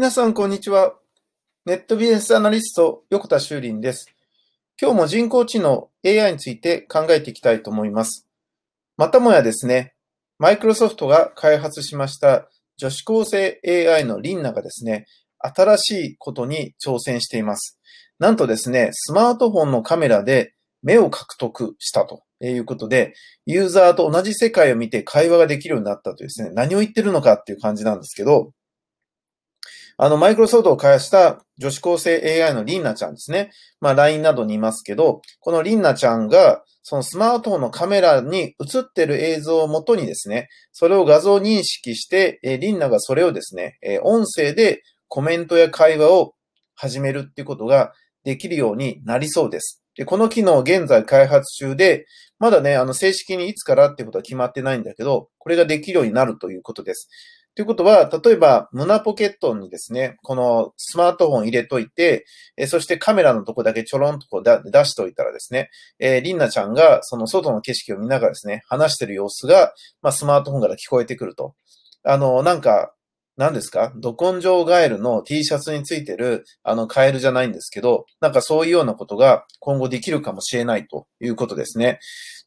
皆さん、こんにちは。ネットビジネスアナリスト、横田修林です。今日も人工知能 AI について考えていきたいと思います。またもやですね、マイクロソフトが開発しました女子高生 AI のリンナがですね、新しいことに挑戦しています。なんとですね、スマートフォンのカメラで目を獲得したということで、ユーザーと同じ世界を見て会話ができるようになったというですね、何を言ってるのかっていう感じなんですけど、あの、マイクロソフトを開発した女子高生 AI のリンナちゃんですね。まあ、LINE などにいますけど、このリンナちゃんが、そのスマートフォンのカメラに映ってる映像をもとにですね、それを画像認識して、えリンナがそれをですね、え音声でコメントや会話を始めるっていうことができるようになりそうです。で、この機能現在開発中で、まだね、あの、正式にいつからってことは決まってないんだけど、これができるようになるということです。ということは、例えば、胸ポケットにですね、このスマートフォン入れといて、えそしてカメラのとこだけちょろんとこう出しておいたらですね、えー、リンナちゃんがその外の景色を見ながらですね、話してる様子が、まあ、スマートフォンから聞こえてくると。あの、なんか、何ですか？ど根性ガエルの T シャツについてる、あの、カエルじゃないんですけど、なんかそういうようなことが今後できるかもしれないということですね。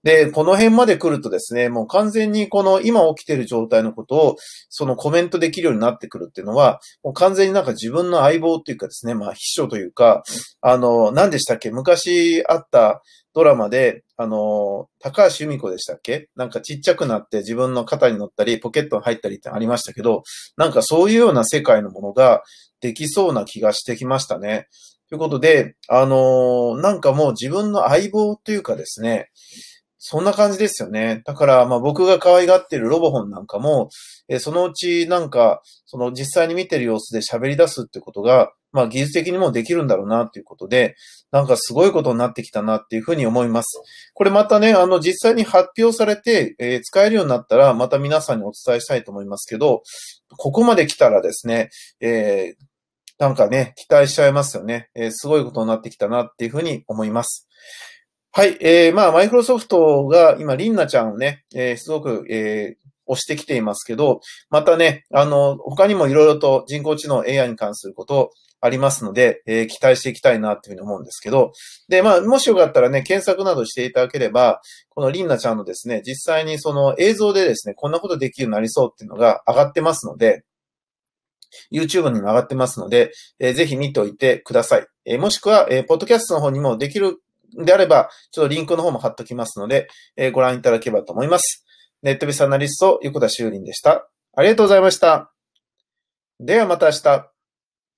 で、この辺まで来るとですね、もう完全にこの今起きている状態のことを、そのコメントできるようになってくるっていうのは、もう完全になんか自分の相棒っていうかですね、まあ秘書というか、あの、何でしたっけ？昔あったドラマで、あの、高橋由美子でしたっけ？なんかちっちゃくなって自分の肩に乗ったり、ポケットに入ったりってありましたけど、なんかそういうような世界のものができそうな気がしてきましたね。ということで、あの、なんかもう自分の相棒というかですね、そんな感じですよね。だから、まあ僕が可愛がってるロボホンなんかも、えそのうちなんか、その実際に見てる様子で喋り出すってことが、まあ技術的にもできるんだろうなっていうことで、なんかすごいことになってきたなっていうふうに思います。これまたね、あの実際に発表されて、えー、使えるようになったら、また皆さんにお伝えしたいと思いますけど、ここまで来たらですね、えー、なんかね、期待しちゃいますよね。えー、すごいことになってきたなっていうふうに思います。はい。えー、まあ、マイクロソフトが今、リンナちゃんをね、えー、すごく、えー、押してきていますけど、またね、あの、他にもいろいろと人工知能 AI に関することありますので、えー、期待していきたいなっていうふうに思うんですけど、で、まあ、もしよかったらね、検索などしていただければ、このリンナちゃんのですね、実際にその映像でですね、こんなことできるようになりそうっていうのが上がってますので、YouTube にも上がってますので、えー、ぜひ見ておいてください。えー、もしくは、えー、ポッドキャストの方にもできるであれば、ちょっとリンクの方も貼っときますので、えー、ご覧いただければと思います。ネットビスアナリスト、横田修林でした。ありがとうございました。ではまた明日。